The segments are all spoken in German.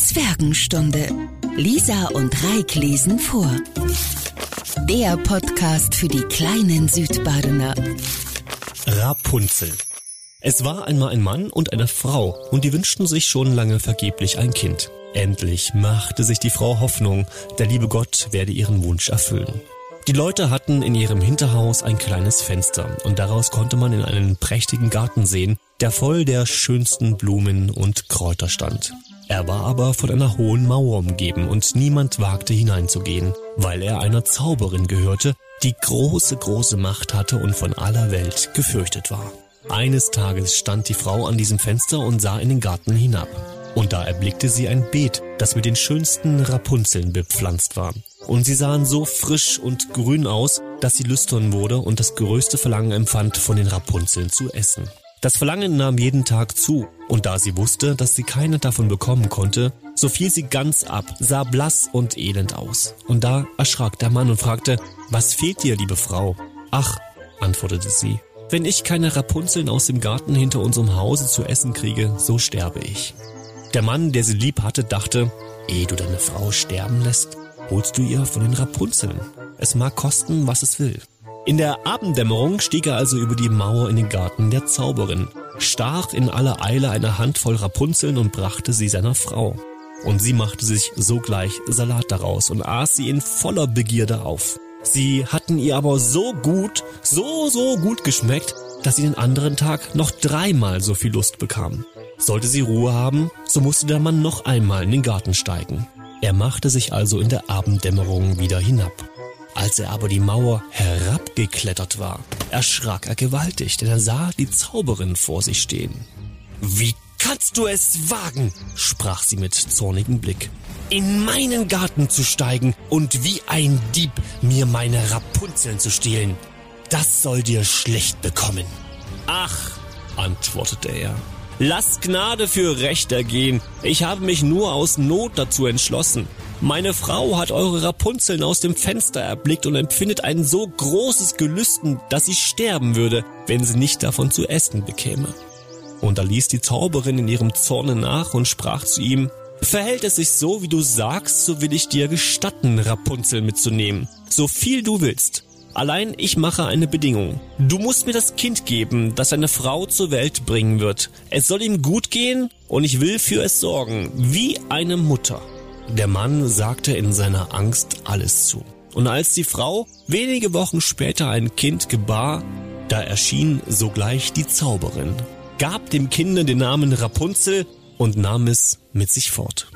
Zwergenstunde. Lisa und Reik lesen vor. Der Podcast für die kleinen Südbadener. Rapunzel. Es war einmal ein Mann und eine Frau und die wünschten sich schon lange vergeblich ein Kind. Endlich machte sich die Frau Hoffnung, der liebe Gott werde ihren Wunsch erfüllen. Die Leute hatten in ihrem Hinterhaus ein kleines Fenster und daraus konnte man in einen prächtigen Garten sehen, der voll der schönsten Blumen und Kräuter stand. Er war aber von einer hohen Mauer umgeben und niemand wagte hineinzugehen, weil er einer Zauberin gehörte, die große, große Macht hatte und von aller Welt gefürchtet war. Eines Tages stand die Frau an diesem Fenster und sah in den Garten hinab. Und da erblickte sie ein Beet, das mit den schönsten Rapunzeln bepflanzt war. Und sie sahen so frisch und grün aus, dass sie lüstern wurde und das größte Verlangen empfand, von den Rapunzeln zu essen. Das Verlangen nahm jeden Tag zu, und da sie wusste, dass sie keine davon bekommen konnte, so fiel sie ganz ab, sah blass und elend aus. Und da erschrak der Mann und fragte, was fehlt dir, liebe Frau? Ach, antwortete sie, wenn ich keine Rapunzeln aus dem Garten hinter unserem Hause zu essen kriege, so sterbe ich. Der Mann, der sie lieb hatte, dachte, ehe du deine Frau sterben lässt, holst du ihr von den Rapunzeln. Es mag kosten, was es will. In der Abenddämmerung stieg er also über die Mauer in den Garten der Zauberin, stach in aller Eile eine Handvoll Rapunzeln und brachte sie seiner Frau. Und sie machte sich sogleich Salat daraus und aß sie in voller Begierde auf. Sie hatten ihr aber so gut, so, so gut geschmeckt, dass sie den anderen Tag noch dreimal so viel Lust bekam. Sollte sie Ruhe haben, so musste der Mann noch einmal in den Garten steigen. Er machte sich also in der Abenddämmerung wieder hinab. Als er aber die Mauer herabgeklettert war, erschrak er gewaltig, denn er sah die Zauberin vor sich stehen. Wie kannst du es wagen, sprach sie mit zornigem Blick, in meinen Garten zu steigen und wie ein Dieb mir meine Rapunzeln zu stehlen? Das soll dir schlecht bekommen. Ach, antwortete er, Lass Gnade für Recht ergehen. Ich habe mich nur aus Not dazu entschlossen. Meine Frau hat eure Rapunzeln aus dem Fenster erblickt und empfindet ein so großes Gelüsten, dass sie sterben würde, wenn sie nicht davon zu essen bekäme. Und da ließ die Zauberin in ihrem Zorne nach und sprach zu ihm, Verhält es sich so, wie du sagst, so will ich dir gestatten, Rapunzel mitzunehmen, so viel du willst. Allein ich mache eine Bedingung. Du musst mir das Kind geben, das eine Frau zur Welt bringen wird. Es soll ihm gut gehen und ich will für es sorgen, wie eine Mutter. Der Mann sagte in seiner Angst alles zu. Und als die Frau wenige Wochen später ein Kind gebar, da erschien sogleich die Zauberin, gab dem Kinde den Namen Rapunzel und nahm es mit sich fort.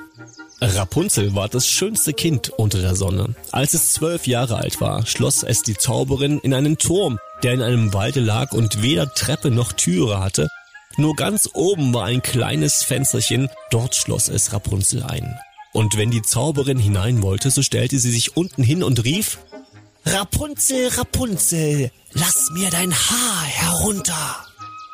Rapunzel war das schönste Kind unter der Sonne. Als es zwölf Jahre alt war, schloss es die Zauberin in einen Turm, der in einem Walde lag und weder Treppe noch Türe hatte. Nur ganz oben war ein kleines Fensterchen, dort schloss es Rapunzel ein. Und wenn die Zauberin hinein wollte, so stellte sie sich unten hin und rief, Rapunzel, Rapunzel, lass mir dein Haar herunter.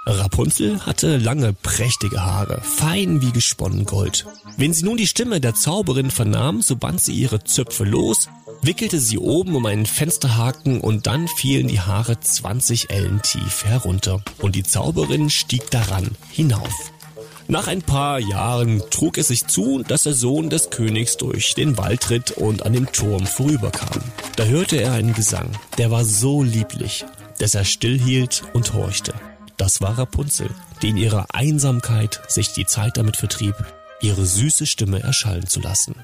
Rapunzel hatte lange, prächtige Haare, fein wie gesponnen Gold. Wenn sie nun die Stimme der Zauberin vernahm, so band sie ihre Zöpfe los, wickelte sie oben um einen Fensterhaken und dann fielen die Haare 20 Ellen tief herunter und die Zauberin stieg daran hinauf. Nach ein paar Jahren trug es sich zu, dass der Sohn des Königs durch den Wald ritt und an dem Turm vorüberkam. Da hörte er einen Gesang, der war so lieblich, dass er stillhielt und horchte. Das war Rapunzel, die in ihrer Einsamkeit sich die Zeit damit vertrieb, ihre süße Stimme erschallen zu lassen.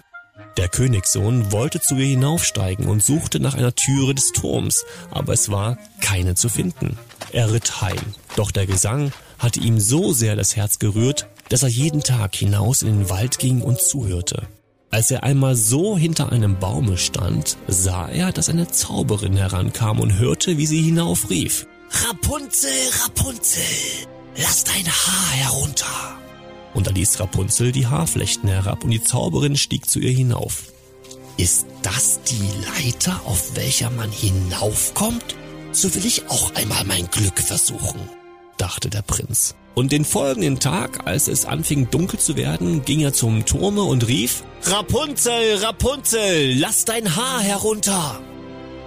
Der Königssohn wollte zu ihr hinaufsteigen und suchte nach einer Türe des Turms, aber es war keine zu finden. Er ritt heim, doch der Gesang hatte ihm so sehr das Herz gerührt, dass er jeden Tag hinaus in den Wald ging und zuhörte. Als er einmal so hinter einem Baume stand, sah er, dass eine Zauberin herankam und hörte, wie sie hinaufrief. Rapunzel, Rapunzel, lass dein Haar herunter. Und da ließ Rapunzel die Haarflechten herab und die Zauberin stieg zu ihr hinauf. Ist das die Leiter, auf welcher man hinaufkommt? So will ich auch einmal mein Glück versuchen, dachte der Prinz. Und den folgenden Tag, als es anfing dunkel zu werden, ging er zum Turme und rief, Rapunzel, Rapunzel, lass dein Haar herunter.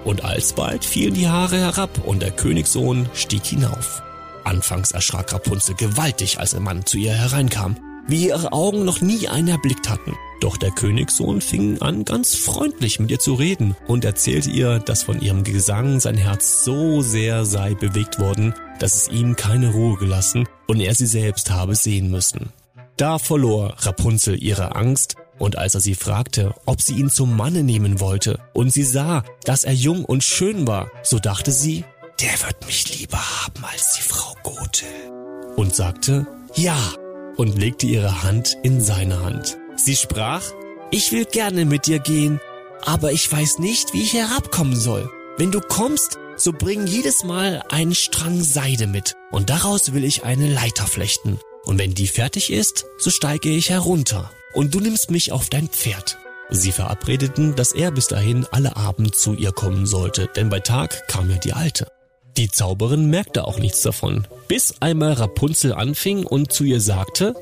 Und alsbald fielen die Haare herab und der Königssohn stieg hinauf. Anfangs erschrak Rapunzel gewaltig, als ein Mann zu ihr hereinkam, wie ihre Augen noch nie einen erblickt hatten. Doch der Königssohn fing an, ganz freundlich mit ihr zu reden und erzählte ihr, dass von ihrem Gesang sein Herz so sehr sei bewegt worden, dass es ihm keine Ruhe gelassen und er sie selbst habe sehen müssen. Da verlor Rapunzel ihre Angst, und als er sie fragte, ob sie ihn zum Manne nehmen wollte, und sie sah, dass er jung und schön war, so dachte sie, der wird mich lieber haben als die Frau Gothel. Und sagte, ja, und legte ihre Hand in seine Hand. Sie sprach, ich will gerne mit dir gehen, aber ich weiß nicht, wie ich herabkommen soll. Wenn du kommst, so bring jedes Mal einen Strang Seide mit, und daraus will ich eine Leiter flechten. Und wenn die fertig ist, so steige ich herunter, und du nimmst mich auf dein Pferd. Sie verabredeten, dass er bis dahin alle Abend zu ihr kommen sollte, denn bei Tag kam ja die Alte. Die Zauberin merkte auch nichts davon, bis einmal Rapunzel anfing und zu ihr sagte,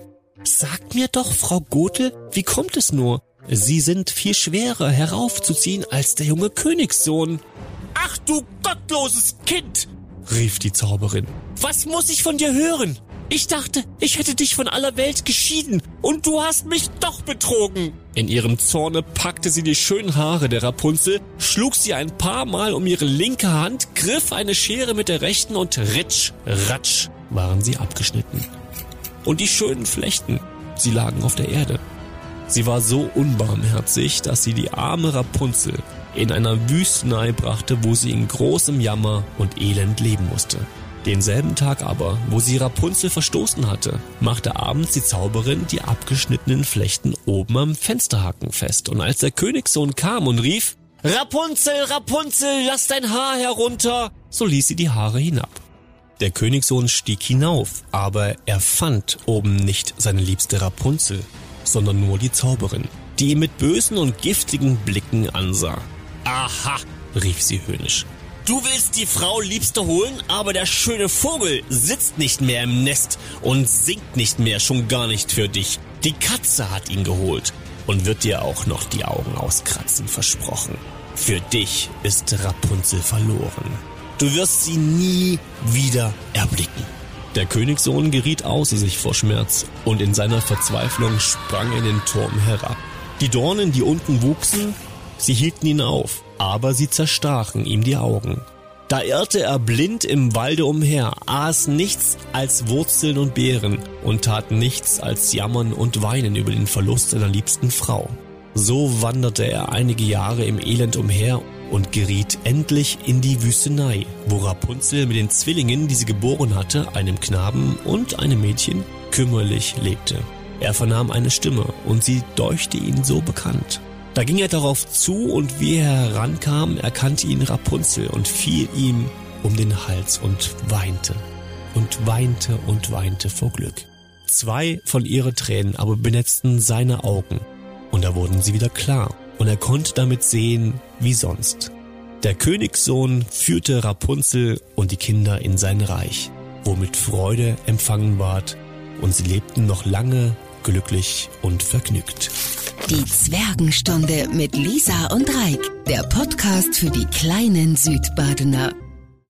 Sag mir doch, Frau Gothel, wie kommt es nur? Sie sind viel schwerer heraufzuziehen als der junge Königssohn. Ach du gottloses Kind, rief die Zauberin. Was muss ich von dir hören? Ich dachte, ich hätte dich von aller Welt geschieden und du hast mich doch betrogen. In ihrem Zorne packte sie die schönen Haare der Rapunzel, schlug sie ein paar Mal um ihre linke Hand, griff eine Schere mit der rechten und ritsch, ratsch waren sie abgeschnitten. Und die schönen Flechten, sie lagen auf der Erde. Sie war so unbarmherzig, dass sie die arme Rapunzel in einer Wüstenei brachte, wo sie in großem Jammer und Elend leben musste. Denselben Tag aber, wo sie Rapunzel verstoßen hatte, machte abends die Zauberin die abgeschnittenen Flechten oben am Fensterhaken fest. Und als der Königssohn kam und rief, Rapunzel, Rapunzel, lass dein Haar herunter, so ließ sie die Haare hinab. Der Königssohn stieg hinauf, aber er fand oben nicht seine liebste Rapunzel, sondern nur die Zauberin, die ihn mit bösen und giftigen Blicken ansah. Aha, rief sie höhnisch. Du willst die Frau Liebste holen, aber der schöne Vogel sitzt nicht mehr im Nest und singt nicht mehr, schon gar nicht für dich. Die Katze hat ihn geholt und wird dir auch noch die Augen auskratzen, versprochen. Für dich ist Rapunzel verloren. Du wirst sie nie wieder erblicken. Der Königssohn geriet außer sich vor Schmerz und in seiner Verzweiflung sprang er in den Turm herab. Die Dornen, die unten wuchsen, sie hielten ihn auf aber sie zerstachen ihm die Augen. Da irrte er blind im Walde umher, aß nichts als Wurzeln und Beeren und tat nichts als jammern und weinen über den Verlust seiner liebsten Frau. So wanderte er einige Jahre im Elend umher und geriet endlich in die Wüstenei, wo Rapunzel mit den Zwillingen, die sie geboren hatte, einem Knaben und einem Mädchen, kümmerlich lebte. Er vernahm eine Stimme und sie deuchte ihn so bekannt. Da ging er darauf zu und wie er herankam, erkannte ihn Rapunzel und fiel ihm um den Hals und weinte und weinte und weinte vor Glück. Zwei von ihren Tränen aber benetzten seine Augen und da wurden sie wieder klar und er konnte damit sehen wie sonst. Der Königssohn führte Rapunzel und die Kinder in sein Reich, wo mit Freude empfangen ward und sie lebten noch lange glücklich und vergnügt. Die Zwergenstunde mit Lisa und Reik, der Podcast für die kleinen Südbadener.